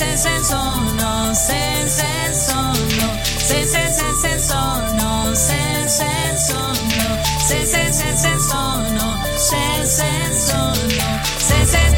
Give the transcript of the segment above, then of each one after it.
se se se se sono se se sono se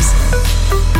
Vibes.